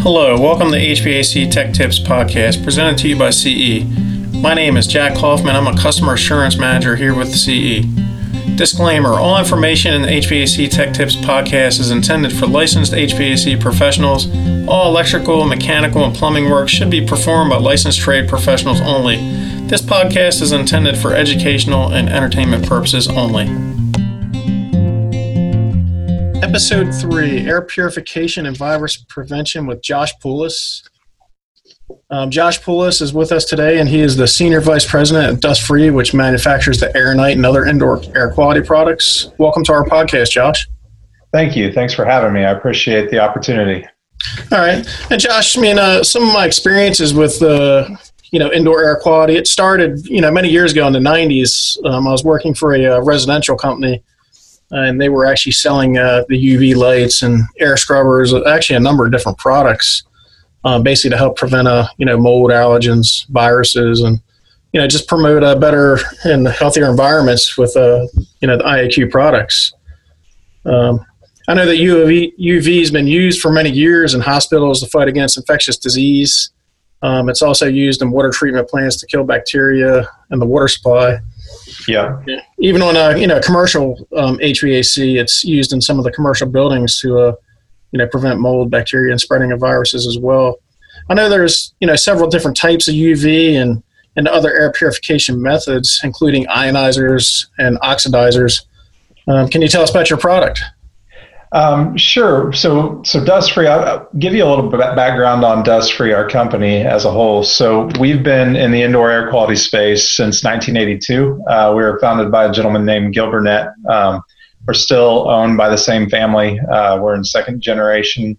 Hello, welcome to HVAC Tech Tips podcast presented to you by CE. My name is Jack Hoffman. I'm a customer assurance manager here with CE. Disclaimer All information in the HVAC Tech Tips podcast is intended for licensed HVAC professionals. All electrical, mechanical, and plumbing work should be performed by licensed trade professionals only. This podcast is intended for educational and entertainment purposes only. Episode 3 Air Purification and Virus Prevention with Josh Poulos. Um, Josh Poulos is with us today, and he is the Senior Vice President at Dust Free, which manufactures the AirNite and other indoor air quality products. Welcome to our podcast, Josh. Thank you. Thanks for having me. I appreciate the opportunity. All right. And Josh, I mean, uh, some of my experiences with uh, you know indoor air quality, it started you know many years ago in the 90s. Um, I was working for a, a residential company and they were actually selling uh, the UV lights and air scrubbers, actually a number of different products, uh, basically to help prevent uh, you know mold, allergens, viruses, and you know just promote a better and healthier environments with uh, you know the IAQ products. Um, I know that UV UV has been used for many years in hospitals to fight against infectious disease. Um, it's also used in water treatment plants to kill bacteria in the water supply. Yeah. Even on a you know commercial um, HVAC, it's used in some of the commercial buildings to uh, you know prevent mold, bacteria, and spreading of viruses as well. I know there's you know several different types of UV and and other air purification methods, including ionizers and oxidizers. Um, can you tell us about your product? Um, sure. So, so Dust Free, I'll give you a little bit background on Dust Free, our company as a whole. So, we've been in the indoor air quality space since 1982. Uh, we were founded by a gentleman named Gil Burnett. Um, we're still owned by the same family. Uh, we're in second generation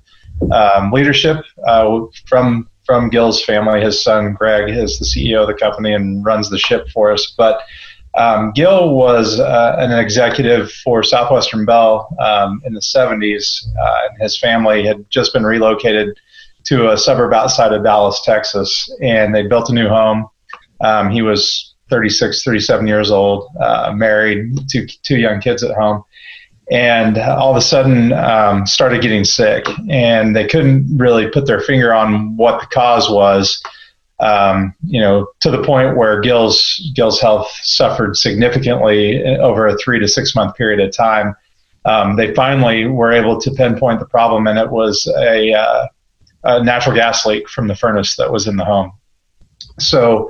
um, leadership uh, from from Gil's family. His son Greg is the CEO of the company and runs the ship for us. But um, Gil was uh, an executive for Southwestern Bell um, in the 70s, uh, and his family had just been relocated to a suburb outside of Dallas, Texas, and they built a new home. Um, he was 36, 37 years old, uh, married, two, two young kids at home, and all of a sudden um, started getting sick, and they couldn't really put their finger on what the cause was um, you know, to the point where Gil's Gil's health suffered significantly over a three to six month period of time. Um, they finally were able to pinpoint the problem, and it was a, uh, a, natural gas leak from the furnace that was in the home. So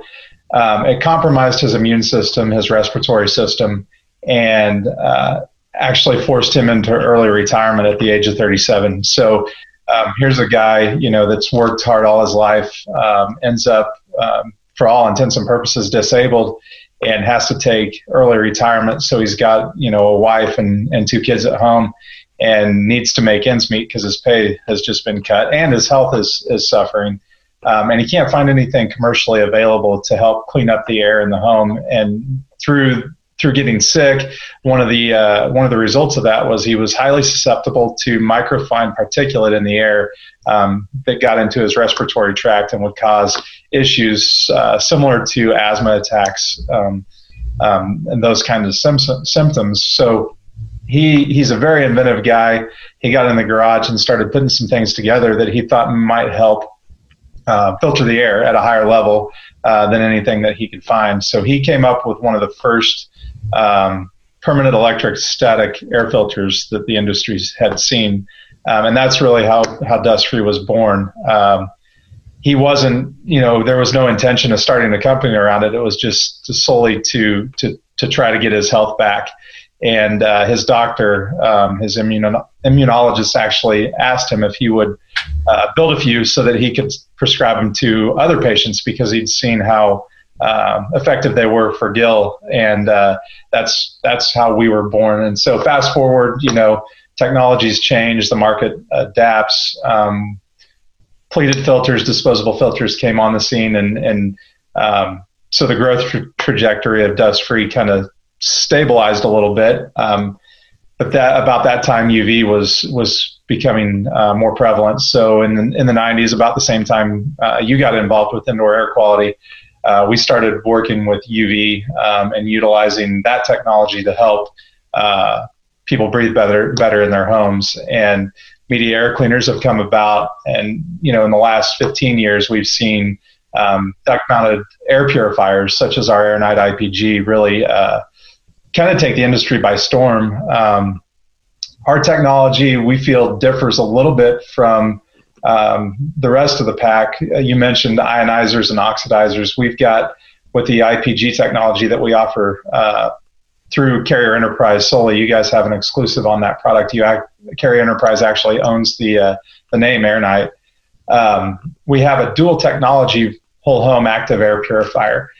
um, it compromised his immune system, his respiratory system, and uh, actually forced him into early retirement at the age of 37. So um, here's a guy, you know, that's worked hard all his life, um, ends up, um, for all intents and purposes, disabled, and has to take early retirement. So he's got, you know, a wife and, and two kids at home, and needs to make ends meet because his pay has just been cut, and his health is is suffering. Um, and he can't find anything commercially available to help clean up the air in the home. And through through getting sick, one of the uh, one of the results of that was he was highly susceptible to microfine particulate in the air um, that got into his respiratory tract and would cause issues uh, similar to asthma attacks um, um, and those kinds of sim- symptoms. So he he's a very inventive guy. He got in the garage and started putting some things together that he thought might help uh, filter the air at a higher level uh, than anything that he could find. So he came up with one of the first um, permanent electrostatic air filters that the industries had seen. Um, and that's really how, how Dust Free was born. Um, he wasn't, you know, there was no intention of starting a company around it. It was just to solely to, to, to try to get his health back. And uh, his doctor, um, his immuno- immunologist, actually asked him if he would uh, build a few so that he could prescribe them to other patients because he'd seen how uh, effective they were for Gil, and uh, that's that's how we were born. And so, fast forward, you know, technologies change, the market adapts. Um, pleated filters, disposable filters came on the scene, and and um, so the growth tra- trajectory of dust free kind of stabilized a little bit. Um, but that about that time, UV was was becoming uh, more prevalent. So in the, in the 90s, about the same time uh, you got involved with indoor air quality, uh, we started working with UV um, and utilizing that technology to help uh, people breathe better better in their homes. And media air cleaners have come about, and you know, in the last 15 years, we've seen um, duct-mounted air purifiers such as our AirNite IPG really uh, kind of take the industry by storm. Um, our technology, we feel, differs a little bit from um, the rest of the pack. Uh, you mentioned ionizers and oxidizers. We've got with the IPG technology that we offer uh, through Carrier Enterprise solely. You guys have an exclusive on that product. You act, Carrier Enterprise actually owns the uh, the name AirNite. Um, we have a dual technology whole home active air purifier.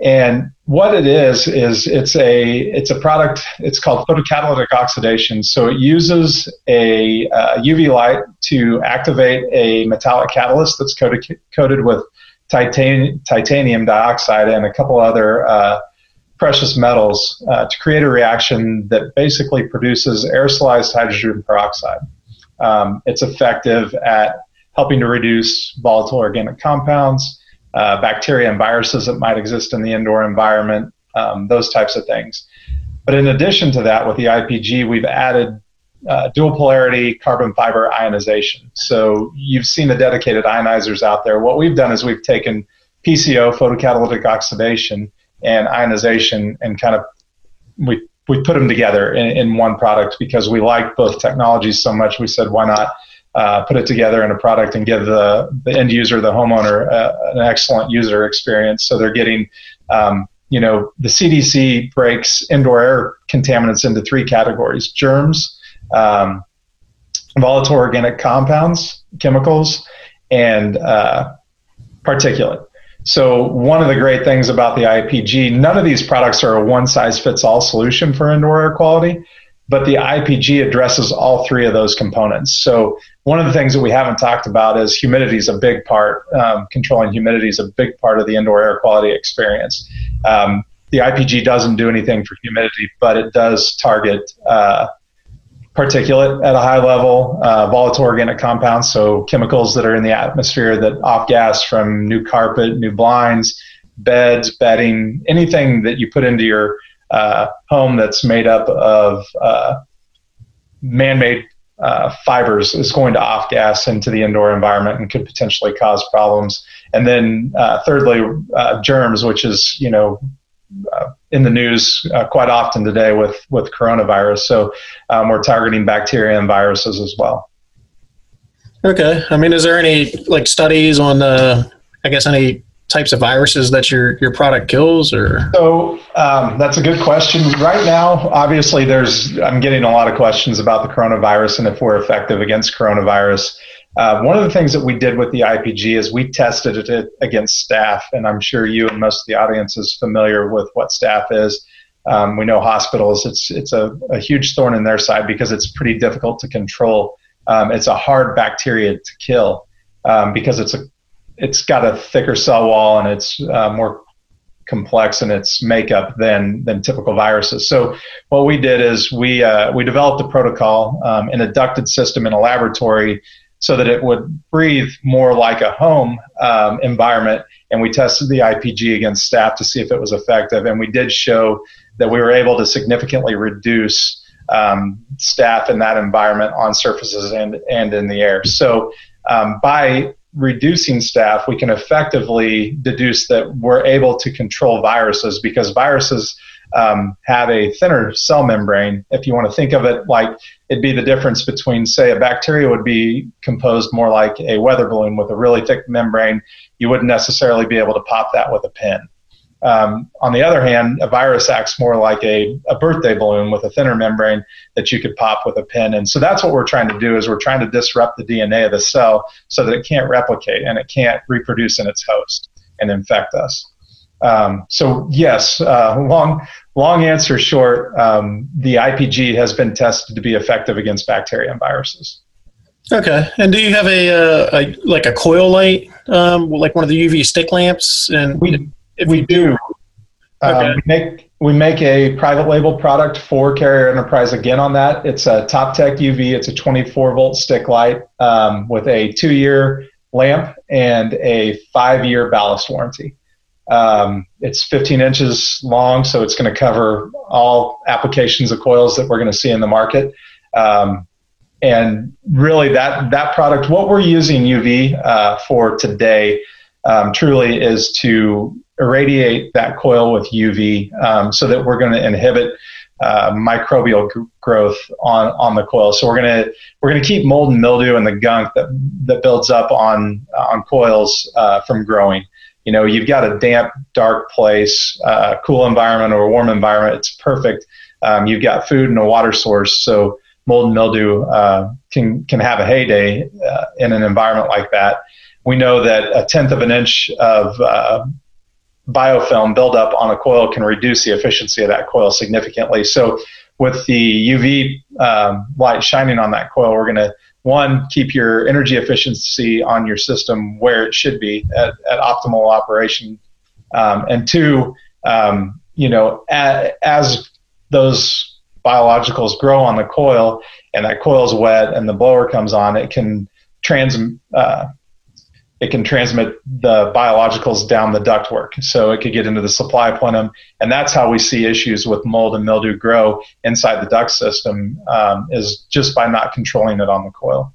And what it is is it's a it's a product. It's called photocatalytic oxidation. So it uses a uh, UV light to activate a metallic catalyst that's coated coated with titan, titanium dioxide and a couple other uh, precious metals uh, to create a reaction that basically produces aerosolized hydrogen peroxide. Um, it's effective at helping to reduce volatile organic compounds, uh, bacteria and viruses that might exist in the indoor environment, um, those types of things. But in addition to that, with the IPG, we've added uh, dual polarity carbon fiber ionization. So you've seen the dedicated ionizers out there. What we've done is we've taken PCO, photocatalytic oxidation, and ionization, and kind of we we put them together in, in one product because we like both technologies so much. We said, why not uh, put it together in a product and give the, the end user, the homeowner, uh, an excellent user experience. So they're getting, um, you know, the CDC breaks indoor air contaminants into three categories: germs, um, volatile organic compounds, chemicals, and uh, particulate. So one of the great things about the IPG, none of these products are a one size fits all solution for indoor air quality, but the IPG addresses all three of those components. So one of the things that we haven't talked about is humidity is a big part. Um, controlling humidity is a big part of the indoor air quality experience. Um, the IPG doesn't do anything for humidity, but it does target uh, particulate at a high level, uh, volatile organic compounds, so chemicals that are in the atmosphere that off gas from new carpet, new blinds, beds, bedding, anything that you put into your home that's made up of uh, man-made uh, fibers is going to off gas into the indoor environment and could potentially cause problems. And then, uh, thirdly, uh, germs, which is you know uh, in the news uh, quite often today with with coronavirus. So um, we're targeting bacteria and viruses as well. Okay, I mean, is there any like studies on uh, I guess any types of viruses that your your product kills or so um, that's a good question right now obviously there's i'm getting a lot of questions about the coronavirus and if we're effective against coronavirus uh, one of the things that we did with the IPG is we tested it against staph and I'm sure you and most of the audience is familiar with what staph is. Um, we know hospitals; it's it's a, a, huge thorn in their side because it's pretty difficult to control. Um, it's a hard bacteria to kill um, because it's a it's got a thicker cell wall and it's uh, more complex in its makeup than than typical viruses. So what we did is we uh, we developed a protocol um, in a ducted system in a laboratory so that it would breathe more like a home um, environment. And we tested the IPG against staph to see if it was effective. And we did show that we were able to significantly reduce um, in that environment on surfaces and, and in the air. So um, by reducing staph, we can effectively deduce that we're able to control viruses because viruses um, have a thinner cell membrane. If you want to think of it like it'd be the difference between, say, a bacteria would be composed more like a weather balloon with a really thick membrane. You wouldn't necessarily be able to pop that with a pin. Um, on the other hand, a virus acts more like a, a birthday balloon with a thinner membrane that you could pop with a pin. And so that's what we're trying to do is we're trying to disrupt the DNA of the cell so that it can't replicate and it can't reproduce in its host and infect us. Um, so yes, uh, long long answer short, um, the IPG has been tested to be effective against bacteria and viruses. Okay, and do you have a, uh, a like a coil light, um, like one of the UV stick lamps? And we we do. Um, okay. we make we make a private label product for Carrier Enterprise again on that. It's a Top Tech UV. It's a 24 volt stick light um, with a two year lamp and a five year ballast warranty. Um, it's 15 inches long, so it's going to cover all applications of coils that we're going to see in the market. Um, and really, that that product, what we're using UV uh, for today, um, truly is to irradiate that coil with UV, um, so that we're going to inhibit uh, microbial g- growth on on the coil. So we're gonna we're gonna keep mold and mildew and the gunk that that builds up on on coils uh, from growing. You know, you've got a damp, dark place, uh, cool environment or a warm environment. It's perfect. Um, you've got food and a water source, so mold and mildew uh, can can have a heyday uh, in an environment like that. We know that a tenth of an inch of uh, biofilm buildup on a coil can reduce the efficiency of that coil significantly. So, with the UV um, light shining on that coil, we're going to one keep your energy efficiency on your system where it should be at, at optimal operation, um, and two, um, you know, as, those biologicals grow on the coil and that coil is wet and the blower comes on, it can trans uh, it can transmit the biologicals down the ductwork. So it could get into the supply plenum. And that's how we see issues with mold and mildew grow inside the duct system um, is just by not controlling it on the coil.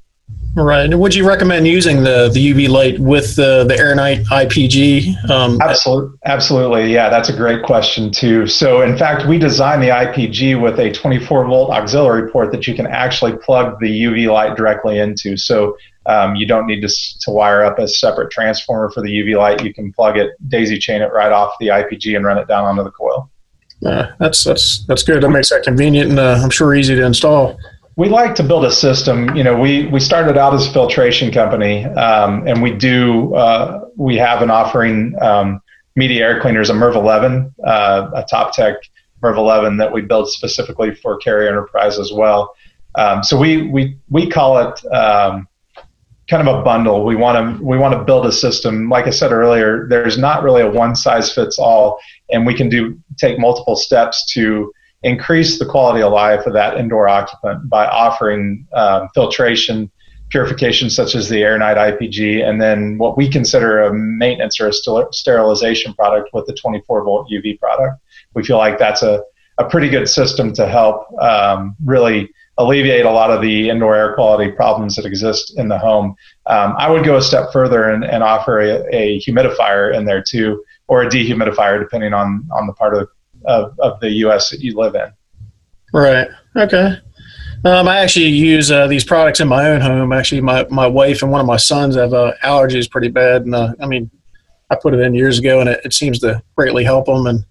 Right. And would you recommend using the, the UV light with the, the AirNite IPG? Um, absolutely. Absolutely. Yeah, that's a great question, too. So, in fact, we designed the IPG with a 24 volt auxiliary port that you can actually plug the UV light directly into. So, um, you don't need to, to wire up a separate transformer for the UV light. You can plug it, daisy chain it right off the IPG and run it down onto the coil. Uh, that's that's that's good. That makes that convenient and uh, I'm sure easy to install we like to build a system. You know, we we started out as a filtration company, um, and we do uh, we have an offering um, media air cleaners, a MERV 11, uh, a top tech MERV 11 that we build specifically for Carrier Enterprise as well. Um, so we we we call it um, kind of a bundle. We want to we want to build a system. Like I said earlier, there's not really a one size fits all, and we can do take multiple steps to increase the quality of life of that indoor occupant by offering um, filtration, purification such as the AirNite IPG, and then what we consider a maintenance or a sterilization product with the 24 volt UV product. We feel like that's a, a pretty good system to help um, really alleviate a lot of the indoor air quality problems that exist in the home. Um, I would go a step further and, and offer a, a, humidifier in there too, or a dehumidifier, depending on, on the part of of, of the U.S. that you live in. Right. Okay. Um, I actually use uh, these products in my own home. Actually, my, my wife and one of my sons have uh, allergies pretty bad, and uh, I mean, I put it in years ago, and it, it seems to greatly help them. And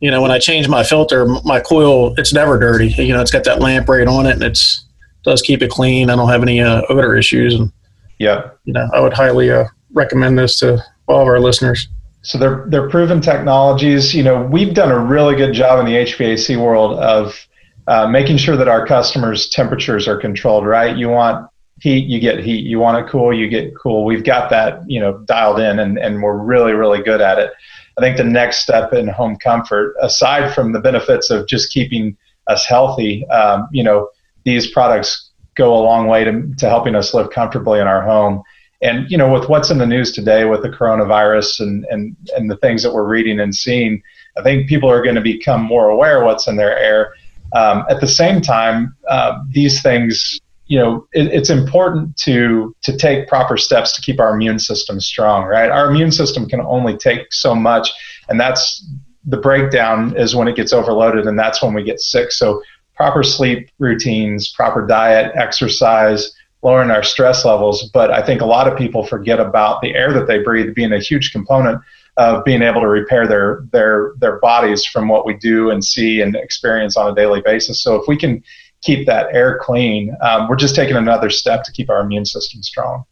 you know, when I change my filter, my coil, it's never dirty. You know, it's got that lamp right on it, and it's does keep it clean. I don't have any uh, odor issues, and yeah, you know, I would highly uh, recommend this to all of our listeners. So they're they're proven technologies. You know, we've done a really good job in the HVAC world of uh, making sure that our customers' temperatures are controlled. Right? You want heat, you get heat. You want it cool, you get cool. We've got that you know dialed in, and and we're really really good at it. I think the next step in home comfort, aside from the benefits of just keeping us healthy, um, you know, these products go a long way to, to helping us live comfortably in our home. And you know, with what's in the news today with the coronavirus and and and the things that we're reading and seeing, I think people are going to become more aware of what's in their air. Um, at the same time, uh, these things, you know, it, it's important to to take proper steps to keep our immune system strong. Right, our immune system can only take so much, and that's the breakdown is when it gets overloaded, and that's when we get sick. So proper sleep routines, proper diet, exercise lowering our stress levels. But I think a lot of people forget about the air that they breathe being a huge component of being able to repair their their their bodies from what we do and see and experience on a daily basis. So if we can keep that air clean, um, we're just taking another step to keep our immune system strong.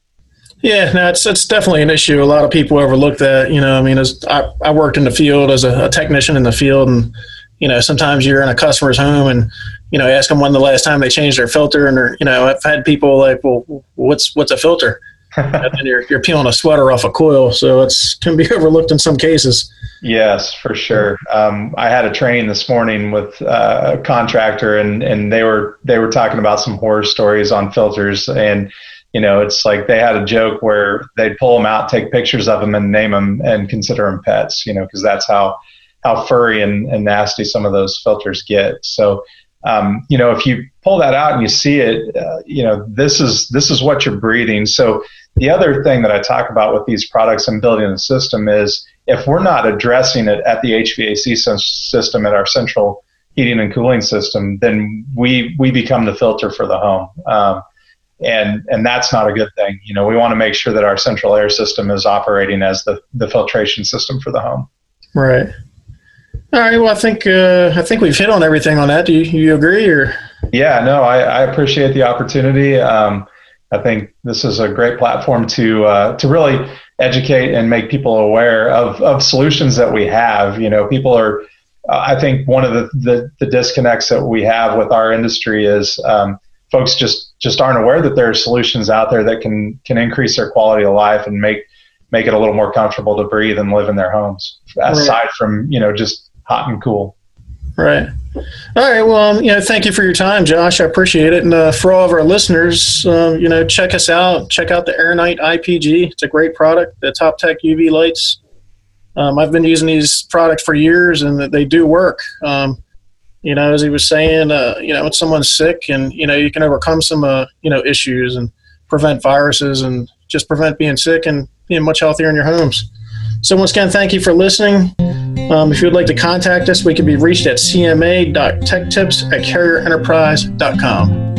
Yeah, no, it's it's definitely an issue. A lot of people overlook that. You know, I mean, as I, I worked in the field as a, a technician in the field, and you know, sometimes you're in a customer's home and you know, ask them when the last time they changed their filter, and they're, you know, I've had people like, well, what's what's a filter? and you're you're peeling a sweater off a coil, so it's can be overlooked in some cases. Yes, for sure. Um, I had a training this morning with uh, a contractor, and and they were they were talking about some horror stories on filters, and you know, it's like they had a joke where they'd pull them out, take pictures of them, and name them, and consider them pets. You know, because that's how how furry and, and nasty some of those filters get. So um, you know, if you pull that out and you see it, uh, you know, this is this is what you're breathing. So the other thing that I talk about with these products and building a system is if we're not addressing it at the HVAC system at our central heating and cooling system, then we we become the filter for the home. Um, and and that's not a good thing. You know, we want to make sure that our central air system is operating as the the filtration system for the home. Right. All right. Well, I think uh, I think we've hit on everything on that. Do you, you agree or? Yeah. No, I, I appreciate the opportunity. Um, I think this is a great platform to uh, to really educate and make people aware of, of solutions that we have. You know, people are. Uh, I think one of the, the, the disconnects that we have with our industry is um, folks just just aren't aware that there are solutions out there that can can increase their quality of life and make make it a little more comfortable to breathe and live in their homes aside right. from you know just hot and cool. Right. All right well you know thank you for your time josh. I appreciate it. And uh, for all of our listeners uh, you know check us out. Check out the airnite ipg it's a great product. The top tech uv lights um, i've been using these products for years and they do work. Um, you know, as he was saying, uh, you know, when someone's sick and, you know, you can overcome some, uh, you know, issues and prevent viruses and just prevent being sick and being much healthier in your homes. So once again, thank you for listening. Um, if you would like to contact us, we can be reached at cma.techtips at carrierenterprise.com.